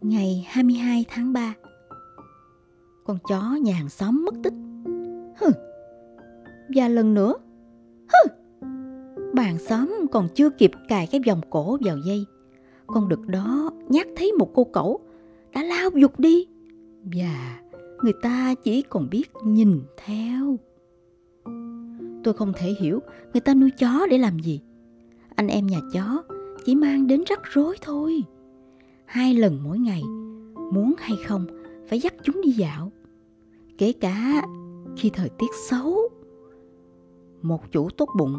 Ngày 22 tháng 3 Con chó nhà hàng xóm mất tích. Hừ, Và lần nữa. Hừ bàn xóm còn chưa kịp cài cái vòng cổ vào dây. Con đực đó nhát thấy một cô cẩu Đã lao dục đi. Và người ta chỉ còn biết nhìn theo. Tôi không thể hiểu người ta nuôi chó để làm gì. Anh em nhà chó chỉ mang đến rắc rối thôi hai lần mỗi ngày. Muốn hay không, phải dắt chúng đi dạo. Kể cả khi thời tiết xấu, một chủ tốt bụng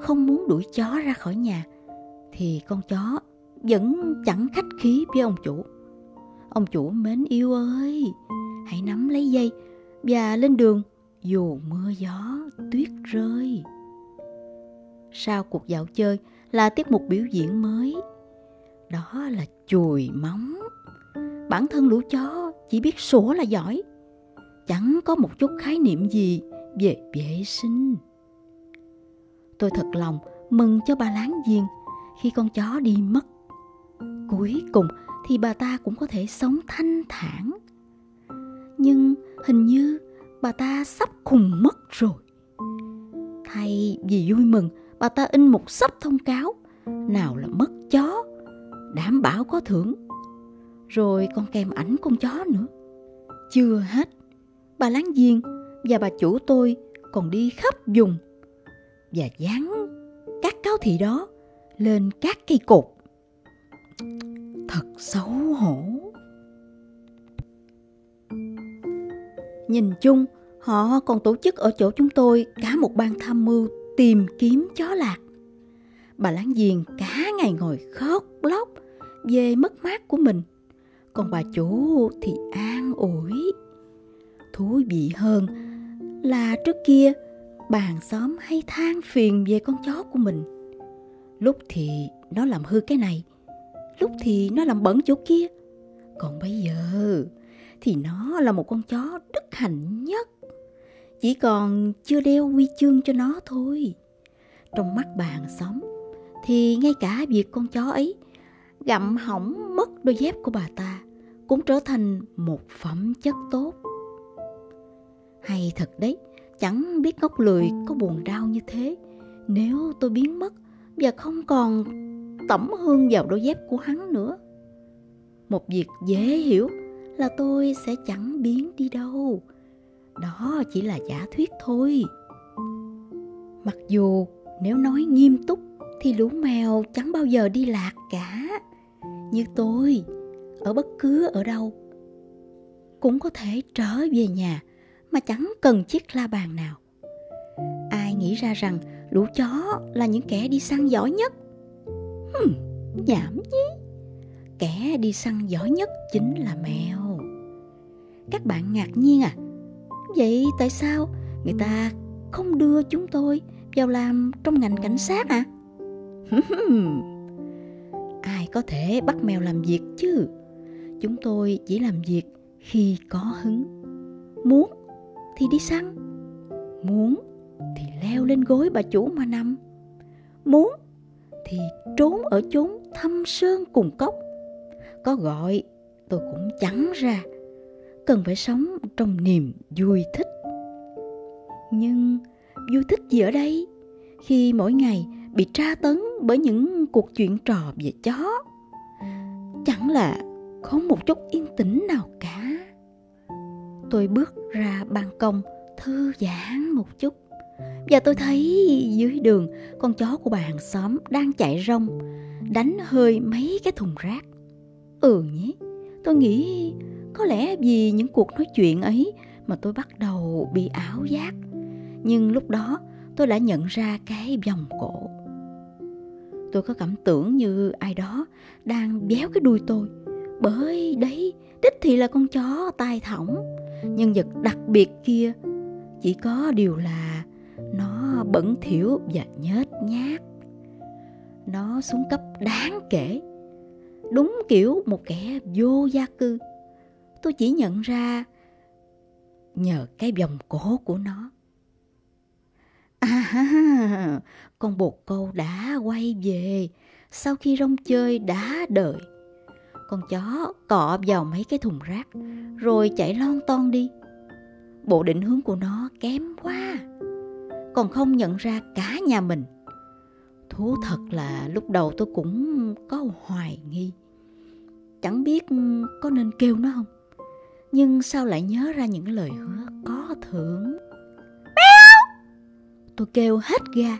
không muốn đuổi chó ra khỏi nhà, thì con chó vẫn chẳng khách khí với ông chủ. Ông chủ mến yêu ơi, hãy nắm lấy dây và lên đường dù mưa gió tuyết rơi. Sau cuộc dạo chơi là tiết mục biểu diễn mới đó là chùi móng. Bản thân lũ chó chỉ biết sủa là giỏi. Chẳng có một chút khái niệm gì về vệ sinh. Tôi thật lòng mừng cho bà láng giềng khi con chó đi mất. Cuối cùng thì bà ta cũng có thể sống thanh thản. Nhưng hình như bà ta sắp khùng mất rồi. Thay vì vui mừng, bà ta in một sắp thông cáo, nào là mất đảm bảo có thưởng. Rồi còn kèm ảnh con chó nữa. Chưa hết, bà láng giềng và bà chủ tôi còn đi khắp vùng và dán các cáo thị đó lên các cây cột. Thật xấu hổ. Nhìn chung, họ còn tổ chức ở chỗ chúng tôi cả một ban tham mưu tìm kiếm chó lạc bà láng giềng cả ngày ngồi khóc lóc về mất mát của mình. Còn bà chủ thì an ủi. Thú vị hơn là trước kia bà hàng xóm hay than phiền về con chó của mình. Lúc thì nó làm hư cái này, lúc thì nó làm bẩn chỗ kia. Còn bây giờ thì nó là một con chó đức hạnh nhất. Chỉ còn chưa đeo huy chương cho nó thôi. Trong mắt bà hàng xóm thì ngay cả việc con chó ấy gặm hỏng mất đôi dép của bà ta cũng trở thành một phẩm chất tốt. Hay thật đấy, chẳng biết ngốc lười có buồn đau như thế. Nếu tôi biến mất và không còn tẩm hương vào đôi dép của hắn nữa, một việc dễ hiểu là tôi sẽ chẳng biến đi đâu. Đó chỉ là giả thuyết thôi. Mặc dù nếu nói nghiêm túc thì lũ mèo chẳng bao giờ đi lạc cả. Như tôi ở bất cứ ở đâu cũng có thể trở về nhà mà chẳng cần chiếc la bàn nào. Ai nghĩ ra rằng lũ chó là những kẻ đi săn giỏi nhất? Hmm, nhảm nhí. Kẻ đi săn giỏi nhất chính là mèo. Các bạn ngạc nhiên à? Vậy tại sao người ta không đưa chúng tôi vào làm trong ngành cảnh sát à? ai có thể bắt mèo làm việc chứ? Chúng tôi chỉ làm việc khi có hứng. Muốn thì đi săn. Muốn thì leo lên gối bà chủ mà nằm. Muốn thì trốn ở chốn thâm sơn cùng cốc. Có gọi, tôi cũng chẳng ra. Cần phải sống trong niềm vui thích. Nhưng vui thích gì ở đây? Khi mỗi ngày bị tra tấn bởi những cuộc chuyện trò về chó. Chẳng là không một chút yên tĩnh nào cả. Tôi bước ra ban công, thư giãn một chút. Và tôi thấy dưới đường, con chó của bà hàng xóm đang chạy rong, đánh hơi mấy cái thùng rác. Ừ nhé tôi nghĩ có lẽ vì những cuộc nói chuyện ấy mà tôi bắt đầu bị ảo giác. Nhưng lúc đó tôi đã nhận ra cái vòng cổ tôi có cảm tưởng như ai đó đang béo cái đuôi tôi. Bởi đấy, đích thì là con chó tai thỏng. Nhân vật đặc biệt kia chỉ có điều là nó bẩn thỉu và nhếch nhác. Nó xuống cấp đáng kể. Đúng kiểu một kẻ vô gia cư. Tôi chỉ nhận ra nhờ cái vòng cổ của nó. À, con bồ câu đã quay về sau khi rong chơi đã đợi. Con chó cọ vào mấy cái thùng rác rồi chạy lon ton đi. Bộ định hướng của nó kém quá. Còn không nhận ra cả nhà mình. Thú thật là lúc đầu tôi cũng có hoài nghi. Chẳng biết có nên kêu nó không. Nhưng sao lại nhớ ra những lời hứa có thưởng. Tôi kêu hết ga.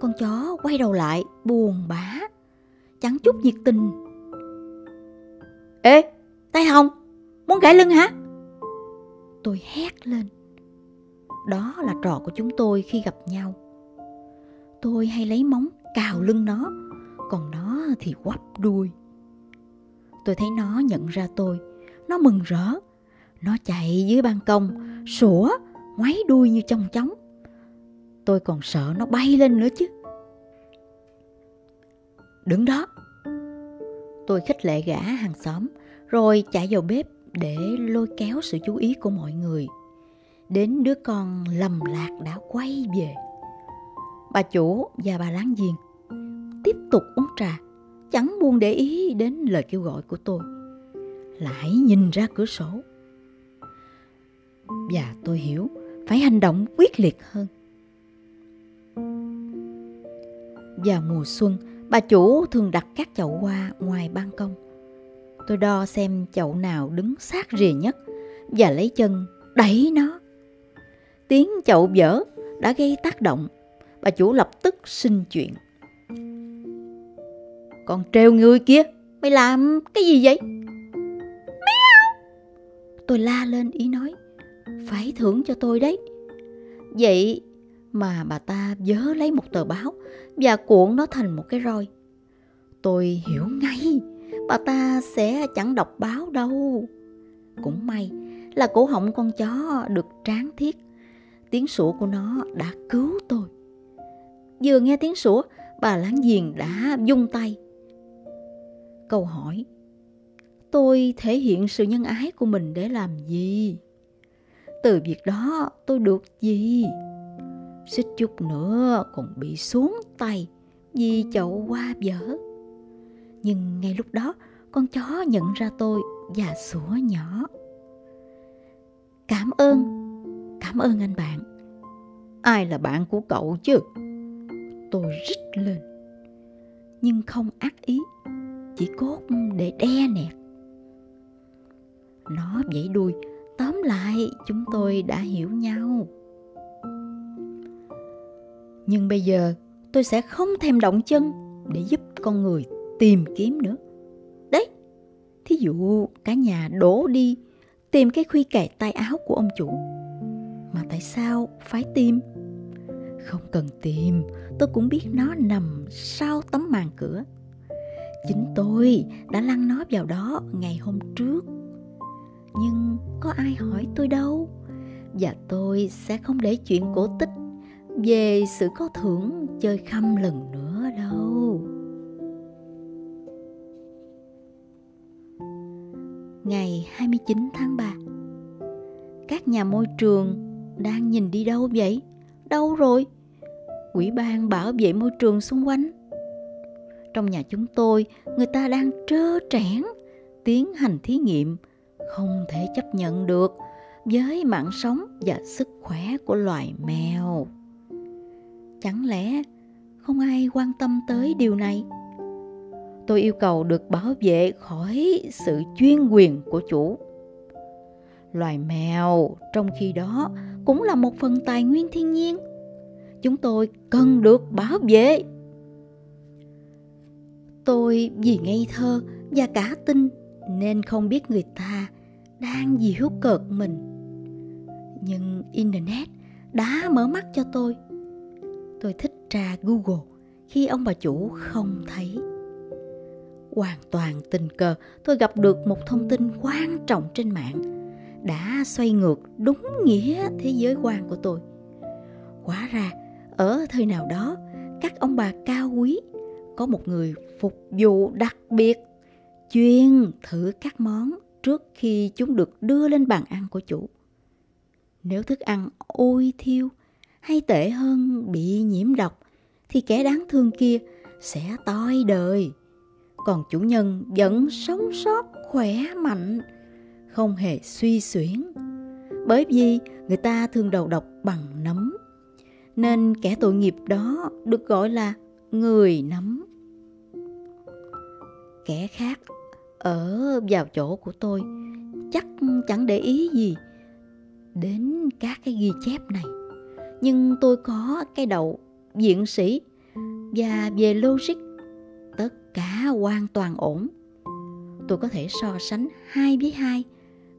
Con chó quay đầu lại buồn bã. Chẳng chút nhiệt tình. Ê, tay hồng, muốn gãy lưng hả? Tôi hét lên. Đó là trò của chúng tôi khi gặp nhau. Tôi hay lấy móng cào lưng nó, còn nó thì quắp đuôi. Tôi thấy nó nhận ra tôi, nó mừng rỡ. Nó chạy dưới ban công, sủa, ngoáy đuôi như trong chóng. Tôi còn sợ nó bay lên nữa chứ. Đứng đó. Tôi khích lệ gã hàng xóm, rồi chạy vào bếp để lôi kéo sự chú ý của mọi người. Đến đứa con lầm lạc đã quay về. Bà chủ và bà láng giềng tiếp tục uống trà, chẳng buông để ý đến lời kêu gọi của tôi. Lại nhìn ra cửa sổ. Và tôi hiểu phải hành động quyết liệt hơn. Vào mùa xuân, bà chủ thường đặt các chậu hoa ngoài ban công. Tôi đo xem chậu nào đứng sát rìa nhất và lấy chân đẩy nó. Tiếng chậu vỡ đã gây tác động. Bà chủ lập tức xin chuyện. Con treo người kia, mày làm cái gì vậy? Mèo! Tôi la lên ý nói, phải thưởng cho tôi đấy. Vậy mà bà ta dớ lấy một tờ báo và cuộn nó thành một cái roi. Tôi hiểu ngay, bà ta sẽ chẳng đọc báo đâu. Cũng may là cổ họng con chó được tráng thiết. Tiếng sủa của nó đã cứu tôi. Vừa nghe tiếng sủa, bà láng giềng đã dung tay. Câu hỏi, tôi thể hiện sự nhân ái của mình để làm gì? Từ việc đó tôi được gì? Xích chút nữa còn bị xuống tay vì chậu hoa vỡ. Nhưng ngay lúc đó, con chó nhận ra tôi và sủa nhỏ. Cảm ơn, cảm ơn anh bạn. Ai là bạn của cậu chứ? Tôi rít lên. Nhưng không ác ý, chỉ cốt để đe nẹt. Nó vẫy đuôi, tóm lại chúng tôi đã hiểu nhau. Nhưng bây giờ tôi sẽ không thèm động chân để giúp con người tìm kiếm nữa. Đấy, thí dụ cả nhà đổ đi tìm cái khuy kẹt tay áo của ông chủ. Mà tại sao phải tìm? Không cần tìm, tôi cũng biết nó nằm sau tấm màn cửa. Chính tôi đã lăn nó vào đó ngày hôm trước. Nhưng có ai hỏi tôi đâu. Và tôi sẽ không để chuyện cổ tích về sự có thưởng chơi khăm lần nữa đâu. Ngày 29 tháng 3 Các nhà môi trường đang nhìn đi đâu vậy? Đâu rồi? quỹ ban bảo vệ môi trường xung quanh. Trong nhà chúng tôi, người ta đang trơ trẽn tiến hành thí nghiệm không thể chấp nhận được với mạng sống và sức khỏe của loài mèo chẳng lẽ không ai quan tâm tới điều này? Tôi yêu cầu được bảo vệ khỏi sự chuyên quyền của chủ. Loài mèo trong khi đó cũng là một phần tài nguyên thiên nhiên. Chúng tôi cần được bảo vệ. Tôi vì ngây thơ và cả tin nên không biết người ta đang diễu cợt mình. Nhưng internet đã mở mắt cho tôi tôi thích tra google khi ông bà chủ không thấy. Hoàn toàn tình cờ, tôi gặp được một thông tin quan trọng trên mạng đã xoay ngược đúng nghĩa thế giới quan của tôi. Hóa ra, ở thời nào đó, các ông bà cao quý có một người phục vụ đặc biệt, chuyên thử các món trước khi chúng được đưa lên bàn ăn của chủ. Nếu thức ăn ôi thiêu hay tệ hơn bị nhiễm độc thì kẻ đáng thương kia sẽ toi đời còn chủ nhân vẫn sống sót khỏe mạnh, không hề suy xuyển. Bởi vì người ta thường đầu độc bằng nấm, nên kẻ tội nghiệp đó được gọi là người nấm. Kẻ khác ở vào chỗ của tôi chắc chẳng để ý gì đến các cái ghi chép này. Nhưng tôi có cái đầu viện sĩ và về logic tất cả hoàn toàn ổn. Tôi có thể so sánh hai với hai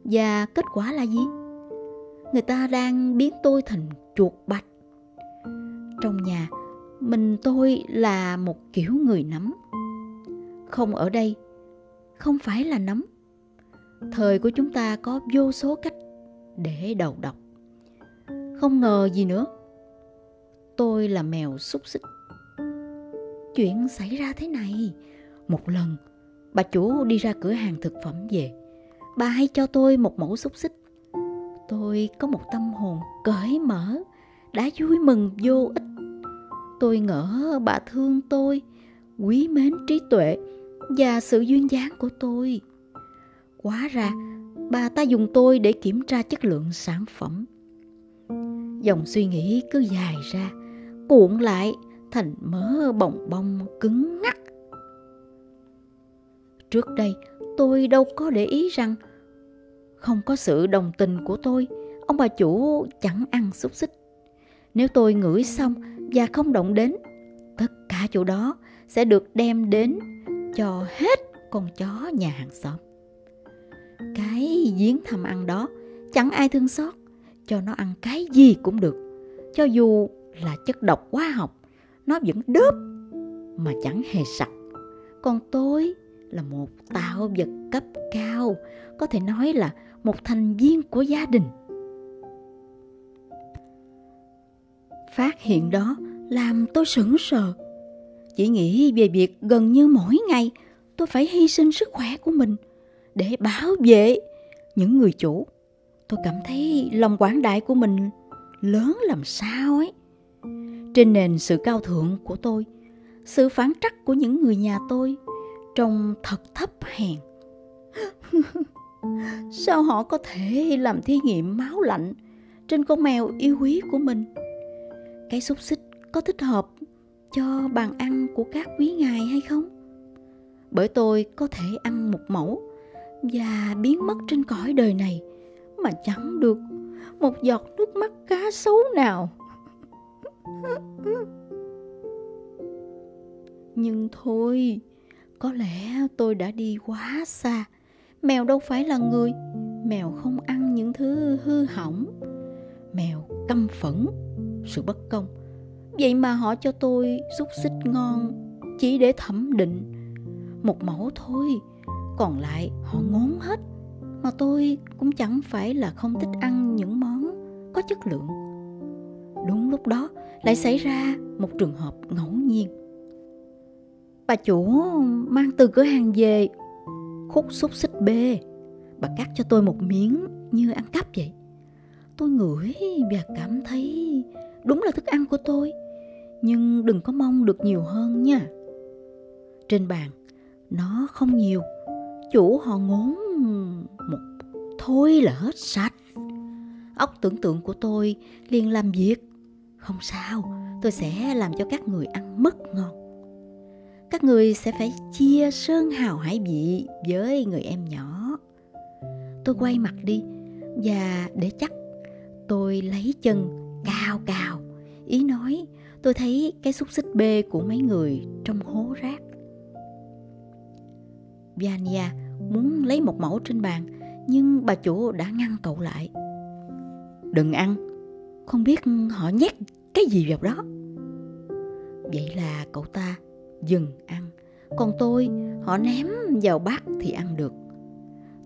và kết quả là gì? Người ta đang biến tôi thành chuột bạch. Trong nhà, mình tôi là một kiểu người nấm Không ở đây, không phải là nấm Thời của chúng ta có vô số cách để đầu độc. Không ngờ gì nữa. Tôi là mèo xúc xích chuyện xảy ra thế này. Một lần, bà chủ đi ra cửa hàng thực phẩm về. Bà hay cho tôi một mẫu xúc xích. Tôi có một tâm hồn cởi mở, đã vui mừng vô ích. Tôi ngỡ bà thương tôi, quý mến trí tuệ và sự duyên dáng của tôi. Quá ra, bà ta dùng tôi để kiểm tra chất lượng sản phẩm. Dòng suy nghĩ cứ dài ra, cuộn lại thành mớ bồng bông cứng ngắc. Trước đây, tôi đâu có để ý rằng không có sự đồng tình của tôi, ông bà chủ chẳng ăn xúc xích. Nếu tôi ngửi xong và không động đến, tất cả chỗ đó sẽ được đem đến cho hết con chó nhà hàng xóm. Cái giếng thầm ăn đó chẳng ai thương xót, cho nó ăn cái gì cũng được, cho dù là chất độc hóa học nó vẫn đớp mà chẳng hề sạch. Còn tôi là một tạo vật cấp cao, có thể nói là một thành viên của gia đình. Phát hiện đó làm tôi sững sờ. Chỉ nghĩ về việc gần như mỗi ngày tôi phải hy sinh sức khỏe của mình để bảo vệ những người chủ. Tôi cảm thấy lòng quảng đại của mình lớn làm sao ấy. Trên nền sự cao thượng của tôi, sự phản trắc của những người nhà tôi trông thật thấp hèn. Sao họ có thể làm thí nghiệm máu lạnh trên con mèo yêu quý của mình? Cái xúc xích có thích hợp cho bàn ăn của các quý ngài hay không? Bởi tôi có thể ăn một mẫu và biến mất trên cõi đời này mà chẳng được. Một giọt nước mắt cá sấu nào. Nhưng thôi, có lẽ tôi đã đi quá xa. Mèo đâu phải là người. Mèo không ăn những thứ hư hỏng. Mèo căm phẫn, sự bất công. Vậy mà họ cho tôi xúc xích ngon, chỉ để thẩm định. Một mẫu thôi, còn lại họ ngốn hết mà tôi cũng chẳng phải là không thích ăn những món có chất lượng. Đúng lúc đó, lại xảy ra một trường hợp ngẫu nhiên. Bà chủ mang từ cửa hàng về khúc xúc xích bê. Bà cắt cho tôi một miếng như ăn cắp vậy. Tôi ngửi và cảm thấy đúng là thức ăn của tôi, nhưng đừng có mong được nhiều hơn nha. Trên bàn, nó không nhiều, chủ họ ngốn thôi là hết sạch óc tưởng tượng của tôi liền làm việc không sao, tôi sẽ làm cho các người ăn mất ngon. Các người sẽ phải chia sơn hào hải vị với người em nhỏ. Tôi quay mặt đi và để chắc tôi lấy chân cao cao. Ý nói tôi thấy cái xúc xích bê của mấy người trong hố rác. Vania muốn lấy một mẫu trên bàn nhưng bà chủ đã ngăn cậu lại. Đừng ăn, không biết họ nhét cái gì vào đó. Vậy là cậu ta dừng ăn. Còn tôi họ ném vào bát thì ăn được.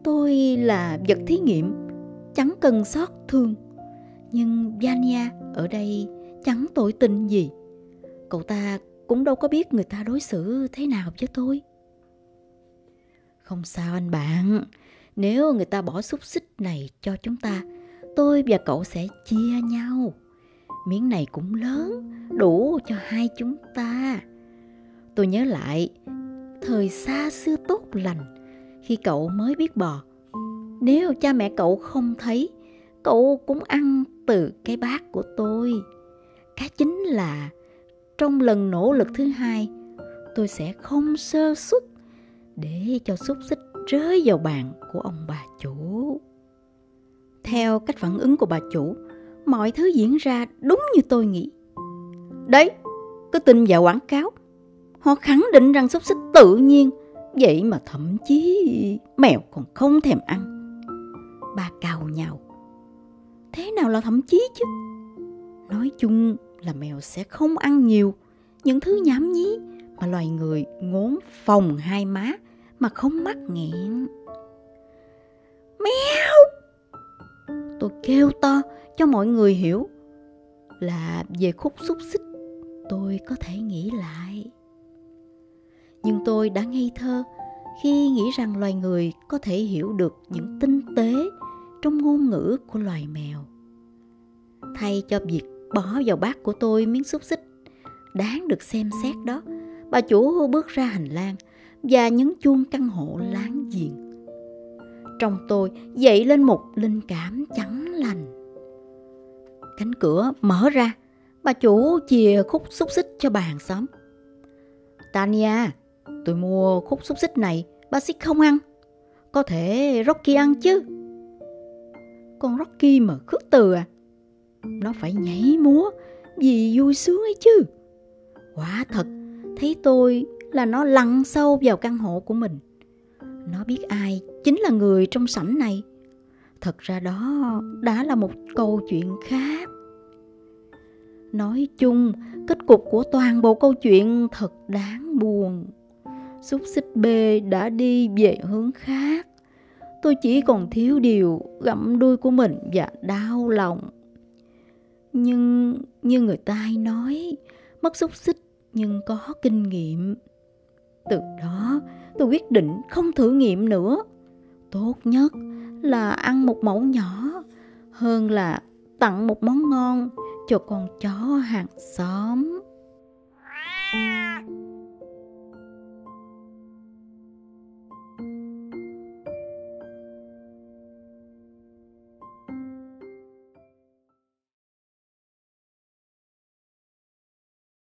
Tôi là vật thí nghiệm chẳng cần xót thương. Nhưng vania ở đây chẳng tội tình gì. Cậu ta cũng đâu có biết người ta đối xử thế nào với tôi. Không sao anh bạn nếu người ta bỏ xúc xích này cho chúng ta tôi và cậu sẽ chia nhau miếng này cũng lớn đủ cho hai chúng ta tôi nhớ lại thời xa xưa tốt lành khi cậu mới biết bò. Nếu cha mẹ cậu không thấy, cậu cũng ăn từ cái bát của tôi. Cái chính là trong lần nỗ lực thứ hai, tôi sẽ không sơ suất để cho xúc xích rơi vào bàn của ông bà chủ. Theo cách phản ứng của bà chủ, mọi thứ diễn ra đúng như tôi nghĩ. Đấy, cứ tin vào quảng cáo. Họ khẳng định rằng xúc xích tự nhiên, vậy mà thậm chí mèo còn không thèm ăn. Bà cào nhau. Thế nào là thậm chí chứ? Nói chung là mèo sẽ không ăn nhiều những thứ nhảm nhí mà loài người ngốn phòng hai má mà không mắc nghẹn. Mèo! Tôi kêu to cho mọi người hiểu là về khúc xúc xích tôi có thể nghĩ lại. Nhưng tôi đã ngây thơ khi nghĩ rằng loài người có thể hiểu được những tinh tế trong ngôn ngữ của loài mèo. Thay cho việc bỏ vào bát của tôi miếng xúc xích đáng được xem xét đó, bà chủ bước ra hành lang và nhấn chuông căn hộ láng giềng. Trong tôi dậy lên một linh cảm chẳng lành. Cánh cửa mở ra, bà chủ chìa khúc xúc xích cho bà hàng xóm. Tania, tôi mua khúc xúc xích này, bà xích không ăn. Có thể Rocky ăn chứ. Con Rocky mà khước từ à? Nó phải nhảy múa vì vui sướng ấy chứ. Quả thật, thấy tôi là nó lặn sâu vào căn hộ của mình. Nó biết ai chính là người trong sảnh này. Thật ra đó đã là một câu chuyện khác. Nói chung, kết cục của toàn bộ câu chuyện thật đáng buồn. Xúc xích B đã đi về hướng khác. Tôi chỉ còn thiếu điều gặm đuôi của mình và đau lòng. Nhưng như người ta hay nói, mất xúc xích nhưng có kinh nghiệm. Từ đó, tôi quyết định không thử nghiệm nữa. Tốt nhất là ăn một mẫu nhỏ hơn là tặng một món ngon cho con chó hàng xóm.